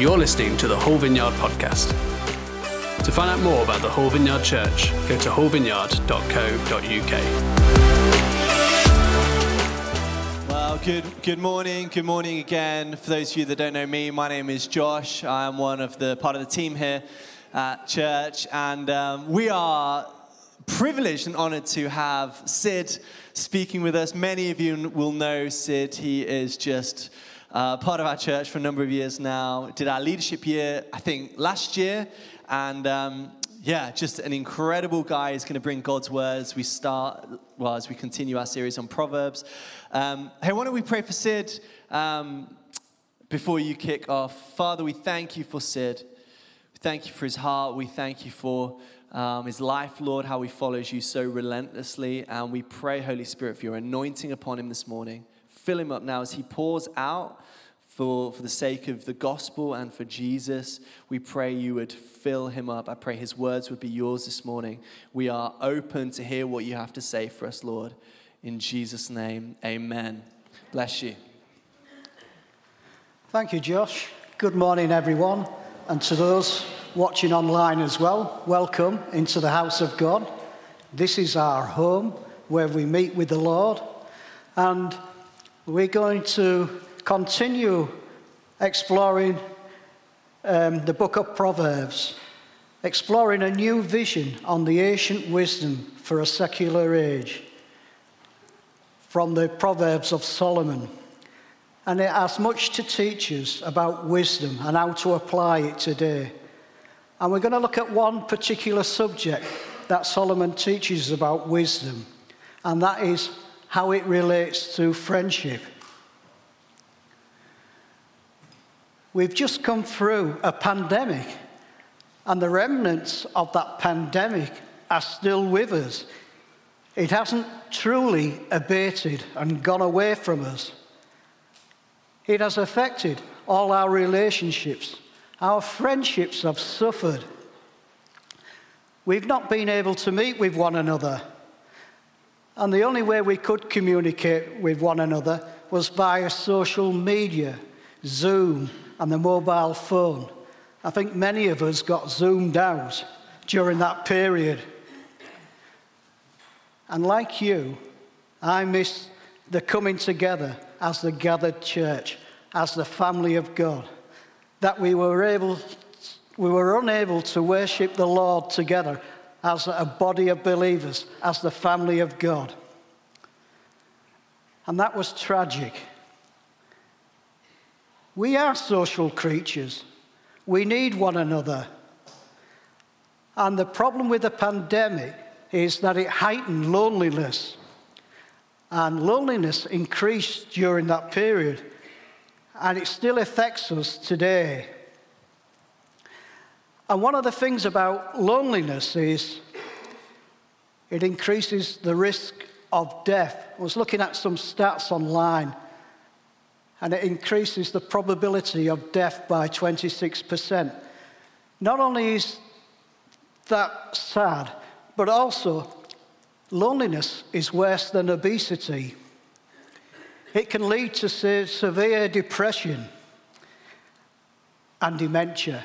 You're listening to the Hull Vineyard podcast. To find out more about the Hull Vineyard Church, go to hullvineyard.co.uk. Well, good, good morning. Good morning again. For those of you that don't know me, my name is Josh. I am one of the part of the team here at church, and um, we are privileged and honored to have Sid speaking with us. Many of you will know Sid. He is just uh, part of our church for a number of years now. Did our leadership year, I think, last year. And um, yeah, just an incredible guy is going to bring God's words. We start, well, as we continue our series on Proverbs. Um, hey, why don't we pray for Sid um, before you kick off? Father, we thank you for Sid. We thank you for his heart. We thank you for um, his life, Lord, how he follows you so relentlessly. And we pray, Holy Spirit, for your anointing upon him this morning. Fill him up now as he pours out for, for the sake of the gospel and for Jesus. We pray you would fill him up. I pray his words would be yours this morning. We are open to hear what you have to say for us, Lord. In Jesus' name, amen. Bless you. Thank you, Josh. Good morning, everyone. And to those watching online as well, welcome into the house of God. This is our home where we meet with the Lord. And we're going to continue exploring um, the book of Proverbs, exploring a new vision on the ancient wisdom for a secular age from the Proverbs of Solomon. And it has much to teach us about wisdom and how to apply it today. And we're going to look at one particular subject that Solomon teaches about wisdom, and that is how it relates to friendship. We've just come through a pandemic, and the remnants of that pandemic are still with us. It hasn't truly abated and gone away from us. It has affected all our relationships. Our friendships have suffered. We've not been able to meet with one another. And the only way we could communicate with one another was via social media, Zoom, and the mobile phone. I think many of us got zoomed out during that period. And like you, I miss the coming together as the gathered church, as the family of God, that we were able, we were unable to worship the Lord together as a body of believers, as the family of God. And that was tragic. We are social creatures. We need one another. And the problem with the pandemic is that it heightened loneliness. And loneliness increased during that period. And it still affects us today. And one of the things about loneliness is it increases the risk of death. I was looking at some stats online and it increases the probability of death by 26%. Not only is that sad, but also loneliness is worse than obesity. It can lead to severe depression and dementia.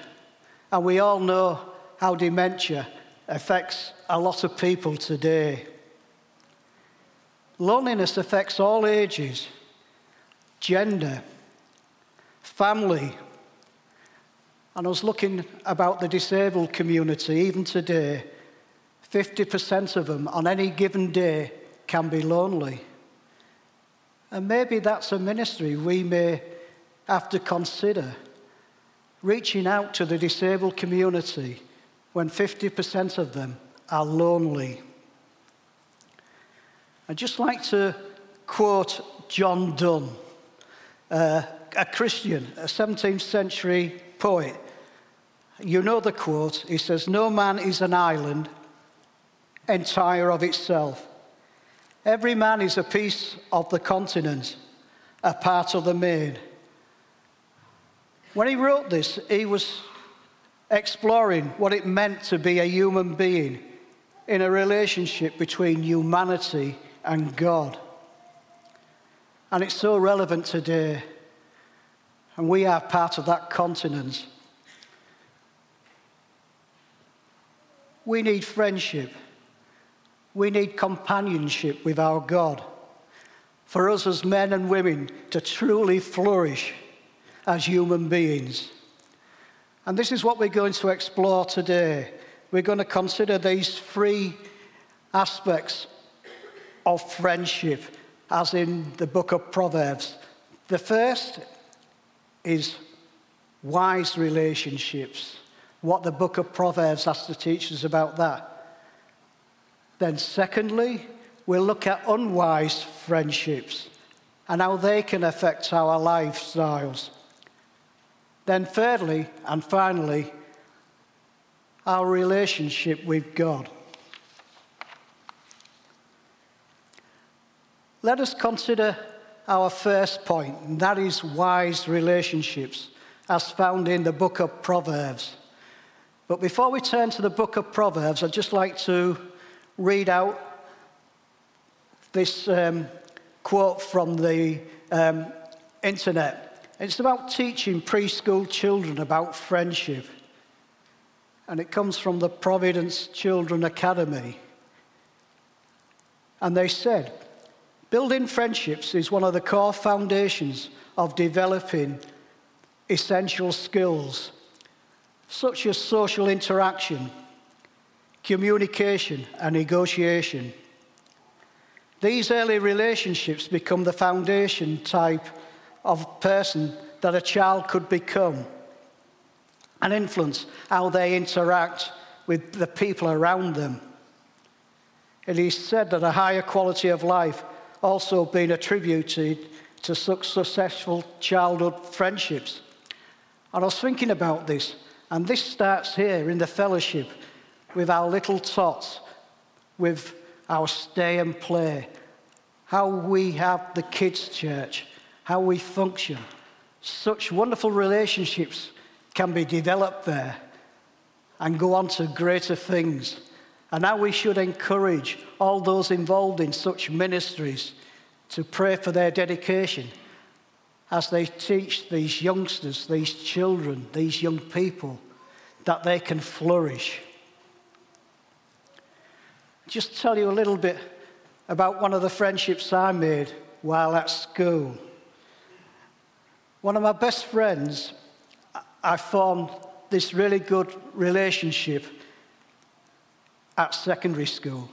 And we all know how dementia affects a lot of people today. Loneliness affects all ages gender, family. And I was looking about the disabled community, even today, 50% of them on any given day can be lonely. And maybe that's a ministry we may have to consider reaching out to the disabled community when 50% of them are lonely. I'd just like to quote John Donne uh, a Christian, a 17th century poet. You know the quote. He says, No man is an island entire of itself. Every man is a piece of the continent, a part of the main. When he wrote this, he was exploring what it meant to be a human being in a relationship between humanity and God. And it's so relevant today. and we are part of that continent. We need friendship. We need companionship with our God. For us as men and women to truly flourish as human beings. And this is what we're going to explore today. We're going to consider these three aspects of friendship, as in the book of Proverbs. The first is wise relationships, what the book of Proverbs has to teach us about that. Then, secondly, we'll look at unwise friendships and how they can affect our lifestyles. Then, thirdly and finally, our relationship with God. Let us consider our first point, and that is wise relationships, as found in the book of Proverbs. But before we turn to the book of Proverbs, I'd just like to read out this um, quote from the um, internet. It's about teaching preschool children about friendship. And it comes from the Providence Children Academy. And they said, Building friendships is one of the core foundations of developing essential skills, such as social interaction, communication, and negotiation. These early relationships become the foundation type of person that a child could become and influence how they interact with the people around them. It is said that a higher quality of life also been attributed to successful childhood friendships. And I was thinking about this, and this starts here in the fellowship with our little tots, with our stay and play, how we have the kids' church, how we function. Such wonderful relationships can be developed there and go on to greater things. And how we should encourage all those involved in such ministries to pray for their dedication as they teach these youngsters, these children, these young people that they can flourish. Just tell you a little bit about one of the friendships I made while at school. One of my best friends, I formed this really good relationship at secondary school.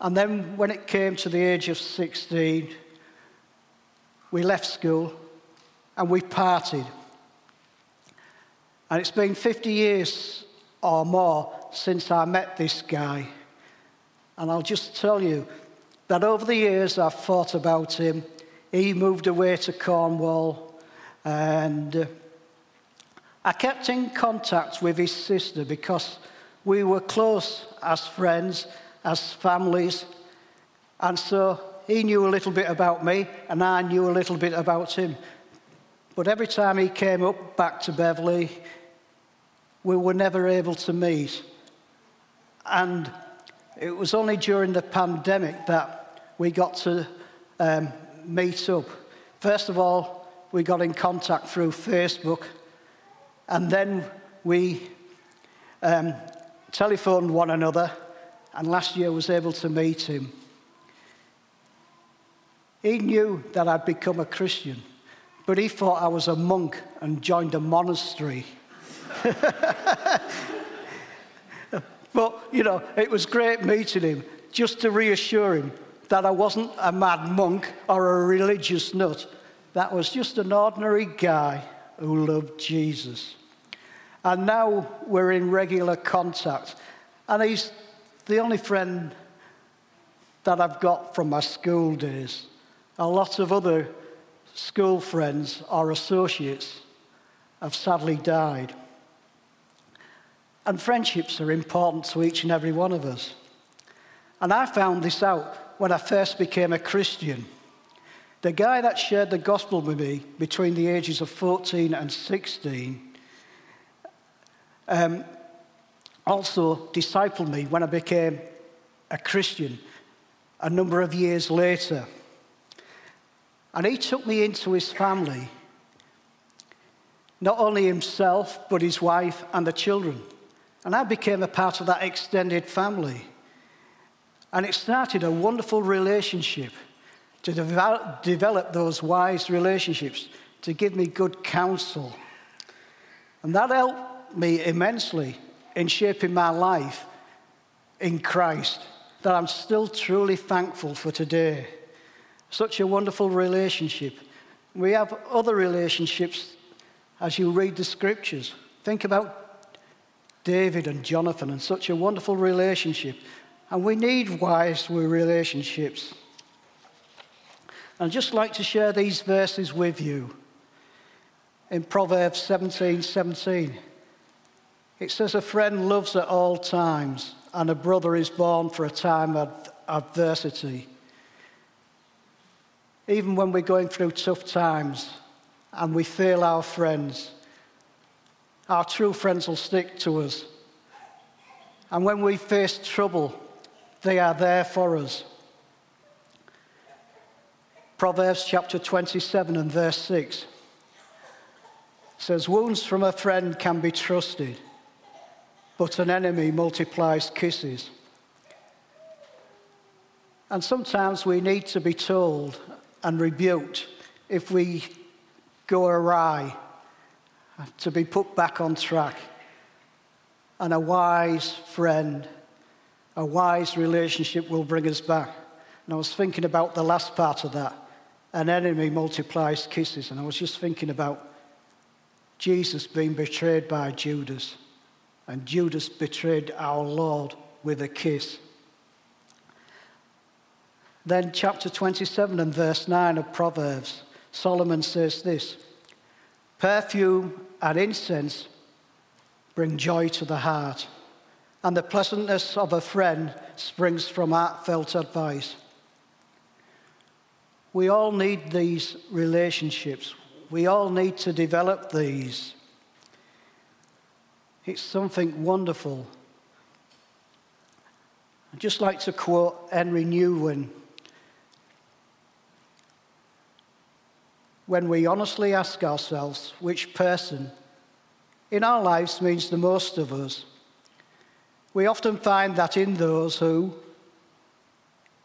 And then when it came to the age of 16, we left school and we parted. And it's been 50 years or more since I met this guy. And I'll just tell you that over the years I've thought about him. He moved away to Cornwall and uh, I kept in contact with his sister because we were close as friends, as families. And so he knew a little bit about me, and I knew a little bit about him. But every time he came up back to Beverley, we were never able to meet. And it was only during the pandemic that we got to um, meet up. First of all, we got in contact through Facebook, and then we um, telephoned one another, and last year was able to meet him. He knew that I'd become a Christian, but he thought I was a monk and joined a monastery. but, you know, it was great meeting him just to reassure him that I wasn't a mad monk or a religious nut. That was just an ordinary guy who loved Jesus. And now we're in regular contact. And he's the only friend that I've got from my school days. A lot of other school friends or associates have sadly died. And friendships are important to each and every one of us. And I found this out when I first became a Christian. The guy that shared the gospel with me between the ages of 14 and 16 um, also discipled me when I became a Christian a number of years later. And he took me into his family not only himself, but his wife and the children. And I became a part of that extended family. And it started a wonderful relationship to develop, develop those wise relationships, to give me good counsel. And that helped me immensely in shaping my life in Christ that I'm still truly thankful for today. Such a wonderful relationship. We have other relationships as you read the scriptures. Think about David and Jonathan and such a wonderful relationship. And we need wise relationships. I'd just like to share these verses with you. In Proverbs 17 17, it says, A friend loves at all times, and a brother is born for a time of adversity. Even when we're going through tough times and we feel our friends, our true friends will stick to us. And when we face trouble, they are there for us. Proverbs chapter 27 and verse 6 says, Wounds from a friend can be trusted, but an enemy multiplies kisses. And sometimes we need to be told and rebuked if we go awry, to be put back on track. And a wise friend a wise relationship will bring us back. And I was thinking about the last part of that. An enemy multiplies kisses. And I was just thinking about Jesus being betrayed by Judas. And Judas betrayed our Lord with a kiss. Then, chapter 27 and verse 9 of Proverbs, Solomon says this Perfume and incense bring joy to the heart and the pleasantness of a friend springs from heartfelt advice. We all need these relationships. We all need to develop these. It's something wonderful. I'd just like to quote Henry Nouwen. When we honestly ask ourselves which person in our lives means the most of us, we often find that in those who,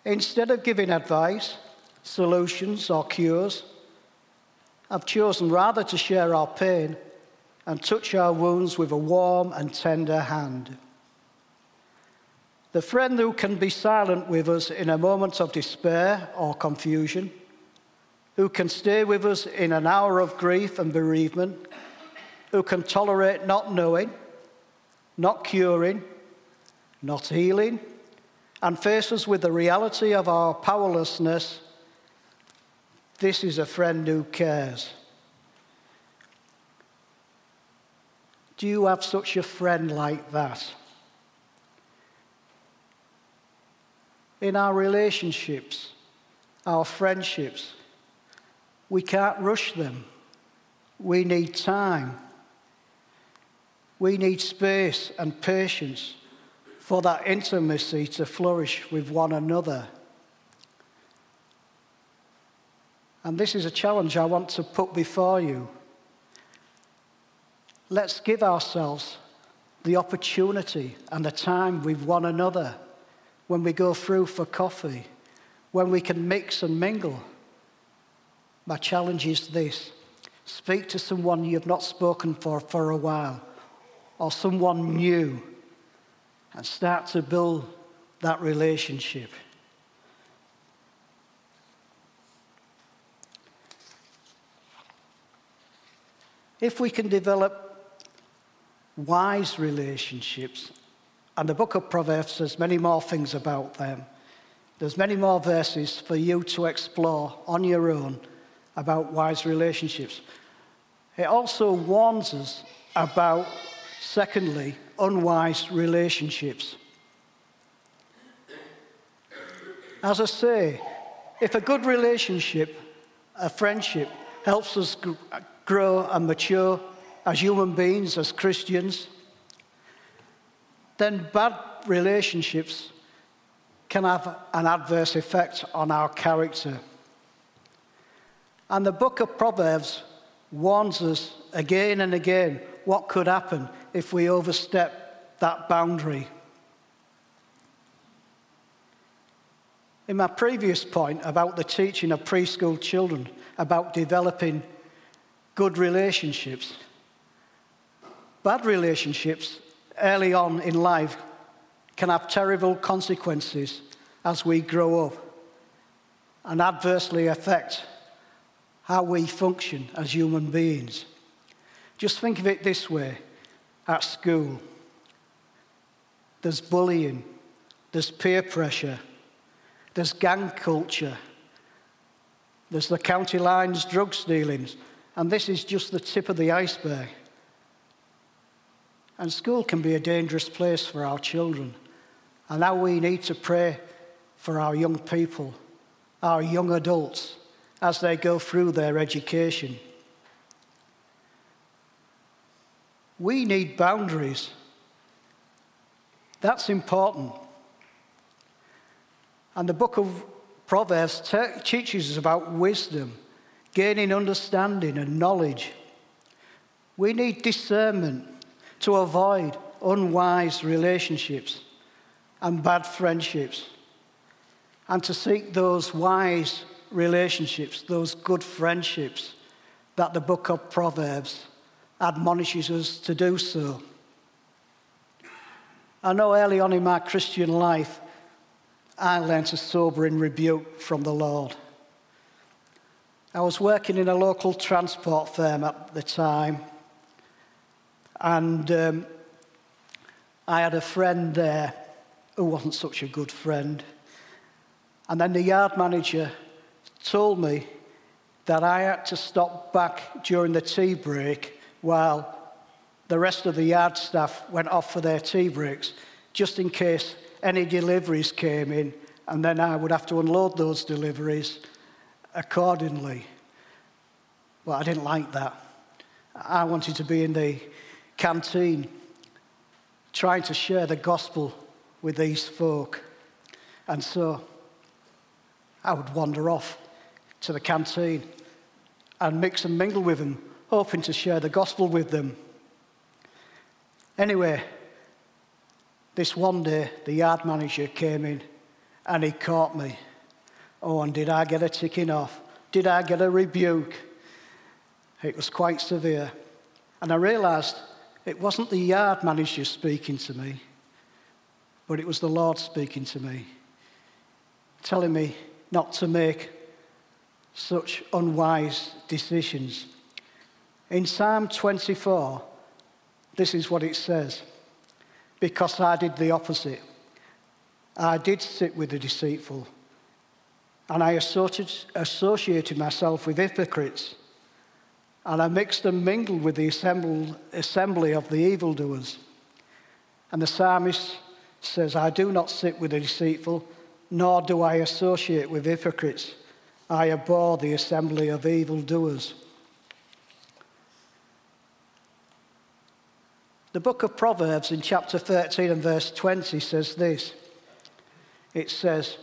instead of giving advice, solutions, or cures, have chosen rather to share our pain and touch our wounds with a warm and tender hand. The friend who can be silent with us in a moment of despair or confusion, who can stay with us in an hour of grief and bereavement, who can tolerate not knowing, not curing, not healing, and face us with the reality of our powerlessness, this is a friend who cares. Do you have such a friend like that? In our relationships, our friendships, we can't rush them. We need time. We need space and patience for that intimacy to flourish with one another. And this is a challenge I want to put before you. Let's give ourselves the opportunity and the time with one another when we go through for coffee, when we can mix and mingle. My challenge is this speak to someone you've not spoken for for a while, or someone new and start to build that relationship. If we can develop wise relationships, and the book of Proverbs says many more things about them, there's many more verses for you to explore on your own about wise relationships. It also warns us about, secondly, unwise relationships. As I say, if a good relationship, a friendship, helps us grow and mature as human beings, as Christians, then bad relationships can have an adverse effect on our character. And the book of Proverbs warns us again and again what could happen if we overstep that boundary. In my previous point about the teaching of preschool children about developing good relationships, bad relationships early on in life can have terrible consequences as we grow up and adversely affect how we function as human beings. Just think of it this way at school, there's bullying, there's peer pressure, there's gang culture, there's the county lines drug dealings, and this is just the tip of the iceberg. And school can be a dangerous place for our children. And now we need to pray for our young people, our young adults, as they go through their education. We need boundaries. That's important. And the book of Proverbs te- teaches us about wisdom, gaining understanding and knowledge. We need discernment to avoid unwise relationships and bad friendships, and to seek those wise relationships, those good friendships that the book of Proverbs admonishes us to do so. I know early on in my Christian life, I learned a sobering rebuke from the Lord. I was working in a local transport firm at the time, and um, I had a friend there who wasn't such a good friend. And then the yard manager told me that I had to stop back during the tea break while the rest of the yard staff went off for their tea breaks, just in case any deliveries came in, and then I would have to unload those deliveries accordingly. Well, I didn't like that. I wanted to be in the canteen trying to share the gospel with these folk. And so I would wander off to the canteen and mix and mingle with them, hoping to share the gospel with them. Anyway, this one day, the yard manager came in and he caught me. Oh, and did I get a ticking off? Did I get a rebuke? It was quite severe. And I realized it wasn't the yard manager speaking to me, but it was the Lord speaking to me, telling me not to make such unwise decisions. In Psalm 24, this is what it says Because I did the opposite. I did sit with the deceitful, and I associated myself with hypocrites, and I mixed and mingled with the assembly of the evildoers. And the psalmist says, I do not sit with the deceitful, nor do I associate with hypocrites. I abhor the assembly of evildoers. The book of Proverbs in chapter 13 and verse 20 says this it says,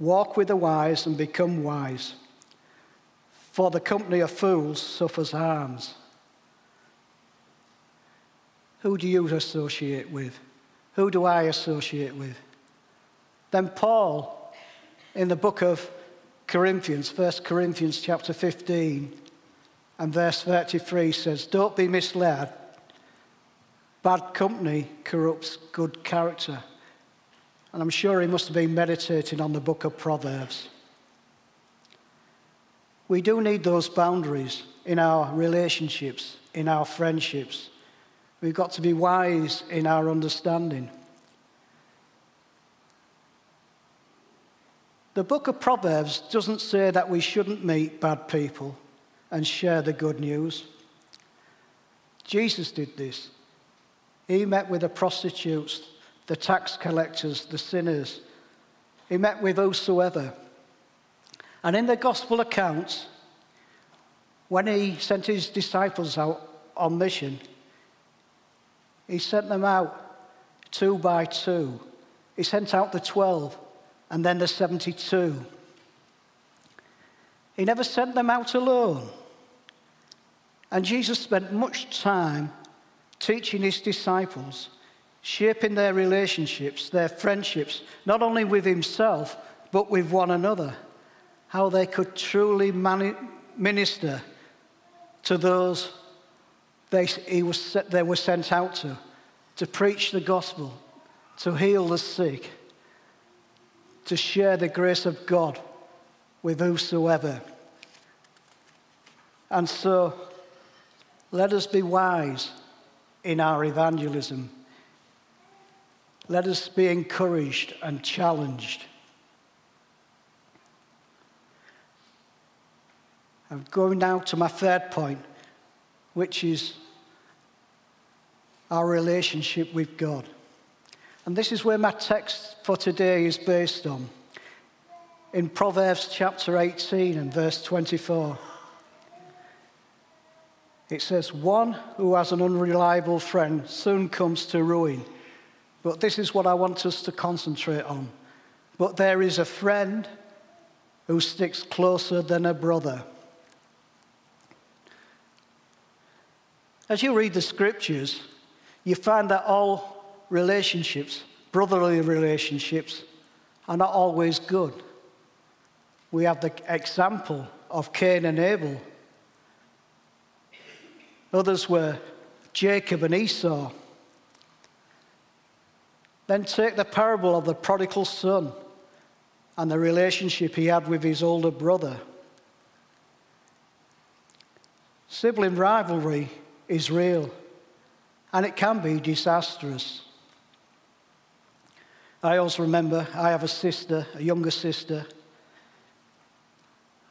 Walk with the wise and become wise, for the company of fools suffers harms. Who do you associate with? Who do I associate with? Then Paul, in the book of Corinthians, 1 Corinthians chapter 15 and verse 33 says, Don't be misled. Bad company corrupts good character. And I'm sure he must have been meditating on the book of Proverbs. We do need those boundaries in our relationships, in our friendships. We've got to be wise in our understanding. The book of Proverbs doesn't say that we shouldn't meet bad people and share the good news. Jesus did this. He met with the prostitutes, the tax collectors, the sinners. He met with whosoever. And in the gospel accounts, when he sent his disciples out on mission, he sent them out two by two. He sent out the 12 and then the 72. He never sent them out alone. And Jesus spent much time teaching his disciples, shaping their relationships, their friendships, not only with himself, but with one another, how they could truly mani- minister to those they, he was, they were sent out to, to preach the gospel, to heal the sick, to share the grace of God with whosoever. And so, let us be wise in our evangelism. Let us be encouraged and challenged. I'm going now to my third point, which is our relationship with God. And this is where my text for today is based on. In Proverbs chapter 18 and verse 24, it says, One who has an unreliable friend soon comes to ruin. But this is what I want us to concentrate on. But there is a friend who sticks closer than a brother. As you read the scriptures, you find that all relationships, brotherly relationships, are not always good. We have the example of Cain and Abel. Others were Jacob and Esau. Then take the parable of the prodigal son and the relationship he had with his older brother. Sibling rivalry is real and it can be disastrous. I also remember I have a sister, a younger sister,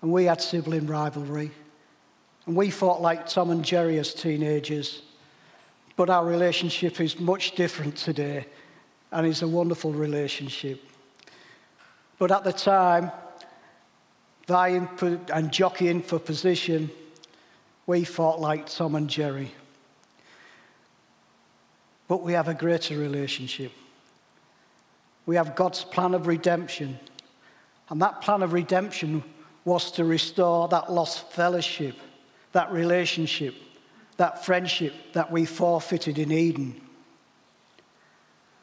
and we had sibling rivalry. And we fought like Tom and Jerry as teenagers. But our relationship is much different today, and it's a wonderful relationship. But at the time, vying and jockeying for position, we fought like Tom and Jerry. But we have a greater relationship. We have God's plan of redemption. And that plan of redemption was to restore that lost fellowship, that relationship, that friendship that we forfeited in Eden.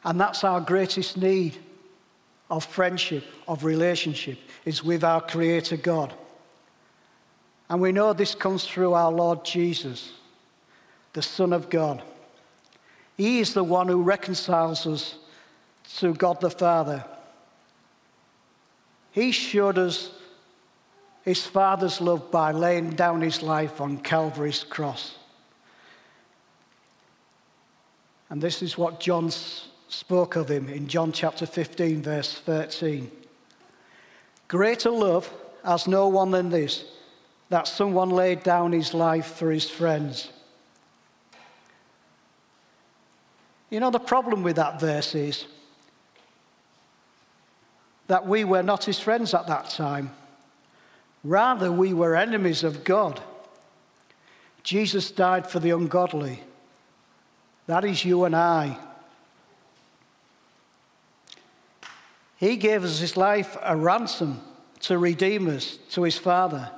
And that's our greatest need of friendship, of relationship, is with our Creator God. And we know this comes through our Lord Jesus, the Son of God. He is the one who reconciles us to God the Father. He showed us his Father's love by laying down his life on Calvary's cross. And this is what John spoke of him in John chapter 15, verse 13. Greater love has no one than this, that someone laid down his life for his friends. You know, the problem with that verse is that we were not his friends at that time. Rather, we were enemies of God. Jesus died for the ungodly. That is you and I. He gave us his life a ransom to redeem us to his Father,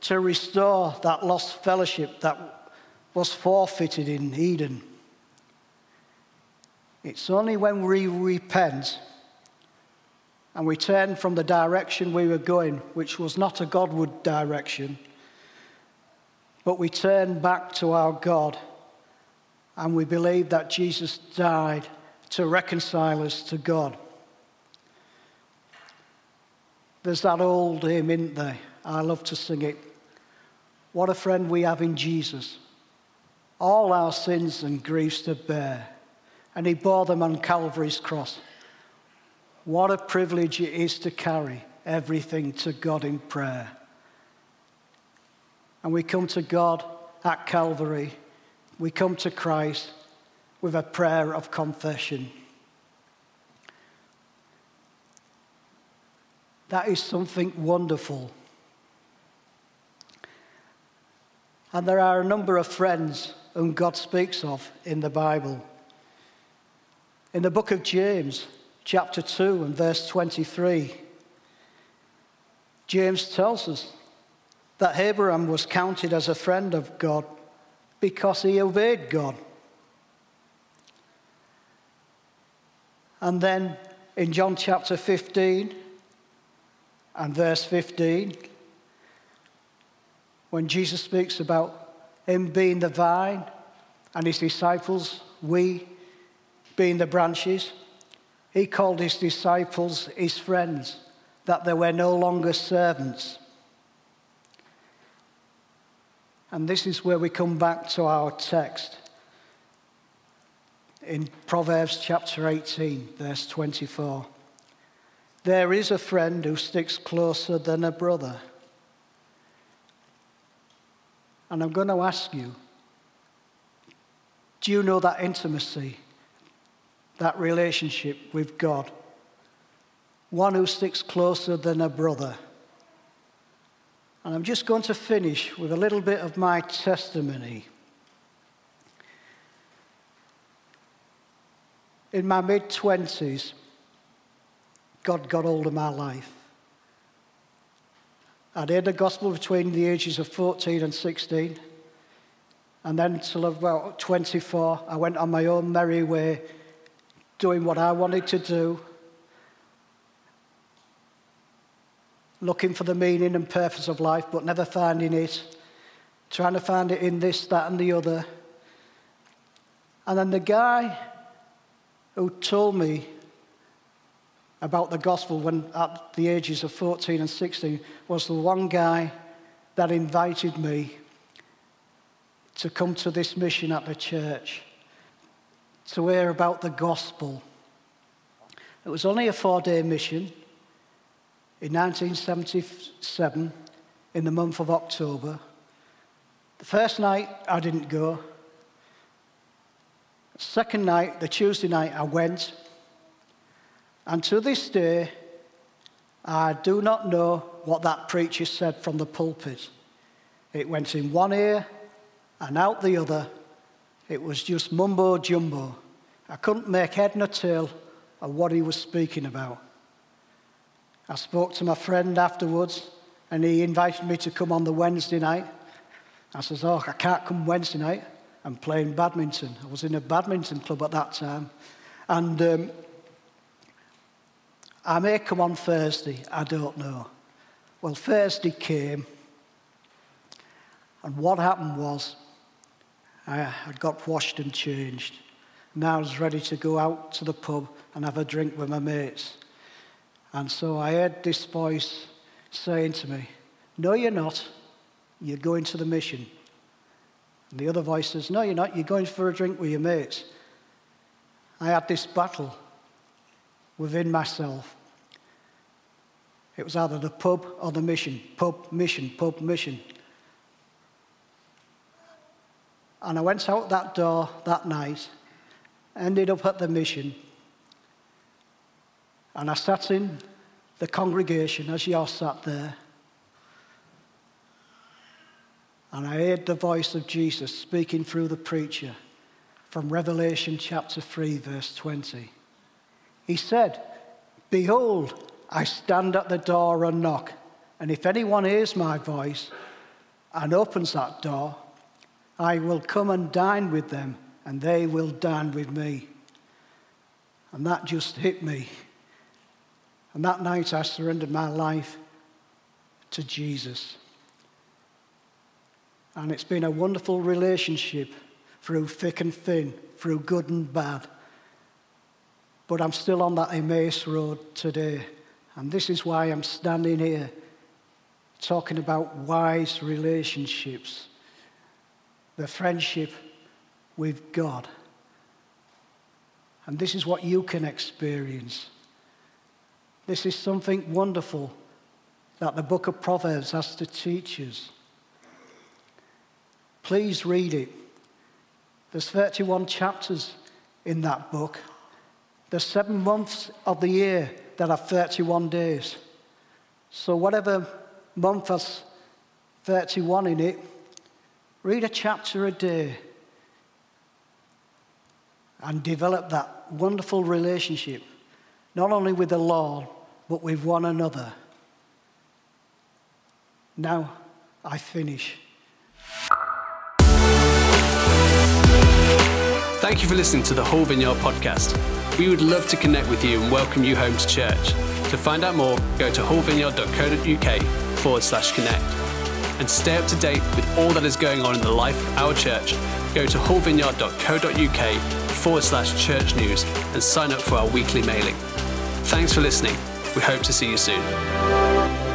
to restore that lost fellowship that was forfeited in Eden. It's only when we repent and we turned from the direction we were going, which was not a Godward direction, but we turned back to our God and we believe that Jesus died to reconcile us to God. There's that old hymn, isn't there? I love to sing it. What a friend we have in Jesus. All our sins and griefs to bear and he bore them on Calvary's cross. What a privilege it is to carry everything to God in prayer. And we come to God at Calvary, we come to Christ with a prayer of confession. That is something wonderful. And there are a number of friends whom God speaks of in the Bible. In the book of James, chapter 2 and verse 23, James tells us that Abraham was counted as a friend of God because he obeyed God. And then in John chapter 15 and verse 15, when Jesus speaks about him being the vine and his disciples, we being the branches, he called his disciples his friends, that they were no longer servants. And this is where we come back to our text in Proverbs chapter 18, verse 24. There is a friend who sticks closer than a brother. And I'm going to ask you do you know that intimacy, that relationship with God? One who sticks closer than a brother. And I'm just going to finish with a little bit of my testimony. In my mid 20s, God got hold of my life. I'd heard the gospel between the ages of 14 and 16. And then till about 24, I went on my own merry way, doing what I wanted to do, looking for the meaning and purpose of life, but never finding it, trying to find it in this, that, and the other. And then the guy who told me about the gospel when at the ages of 14 and 16 was the one guy that invited me to come to this mission at the church, to hear about the gospel. It was only a four day mission in 1977 in the month of October. The first night I didn't go. Second night, the Tuesday night, I went. And to this day, I do not know what that preacher said from the pulpit. It went in one ear and out the other. It was just mumbo jumbo. I couldn't make head nor tail of what he was speaking about. I spoke to my friend afterwards, and he invited me to come on the Wednesday night. I says, Oh, I can't come Wednesday night. I'm playing badminton. I was in a badminton club at that time. And um, I may come on Thursday, I don't know. Well, Thursday came, and what happened was I got washed and changed. Now I was ready to go out to the pub and have a drink with my mates. And so I heard this voice saying to me, No, you're not. You're going to the mission. And the other voice says, No, you're not. You're going for a drink with your mates. I had this battle within myself. It was either the pub or the mission. Pub, mission, pub, mission. And I went out that door that night, ended up at the mission, and I sat in the congregation as y'all sat there. And I heard the voice of Jesus speaking through the preacher from Revelation chapter 3, verse 20. He said, Behold, I stand at the door and knock, and if anyone hears my voice and opens that door, I will come and dine with them, and they will dine with me. And that just hit me. And that night I surrendered my life to Jesus. And it's been a wonderful relationship through thick and thin, through good and bad. But I'm still on that Emmaus road today. And this is why I'm standing here talking about wise relationships, the friendship with God. And this is what you can experience. This is something wonderful that the book of Proverbs has to teach us. Please read it. There's 31 chapters in that book. There's seven months of the year that have 31 days. So, whatever month has 31 in it, read a chapter a day and develop that wonderful relationship, not only with the Lord, but with one another. Now, I finish. Thank you for listening to the Hull Vineyard podcast. We would love to connect with you and welcome you home to church. To find out more, go to hullvineyard.co.uk forward slash connect. And stay up to date with all that is going on in the life of our church, go to hullvineyard.co.uk forward slash church news and sign up for our weekly mailing. Thanks for listening. We hope to see you soon.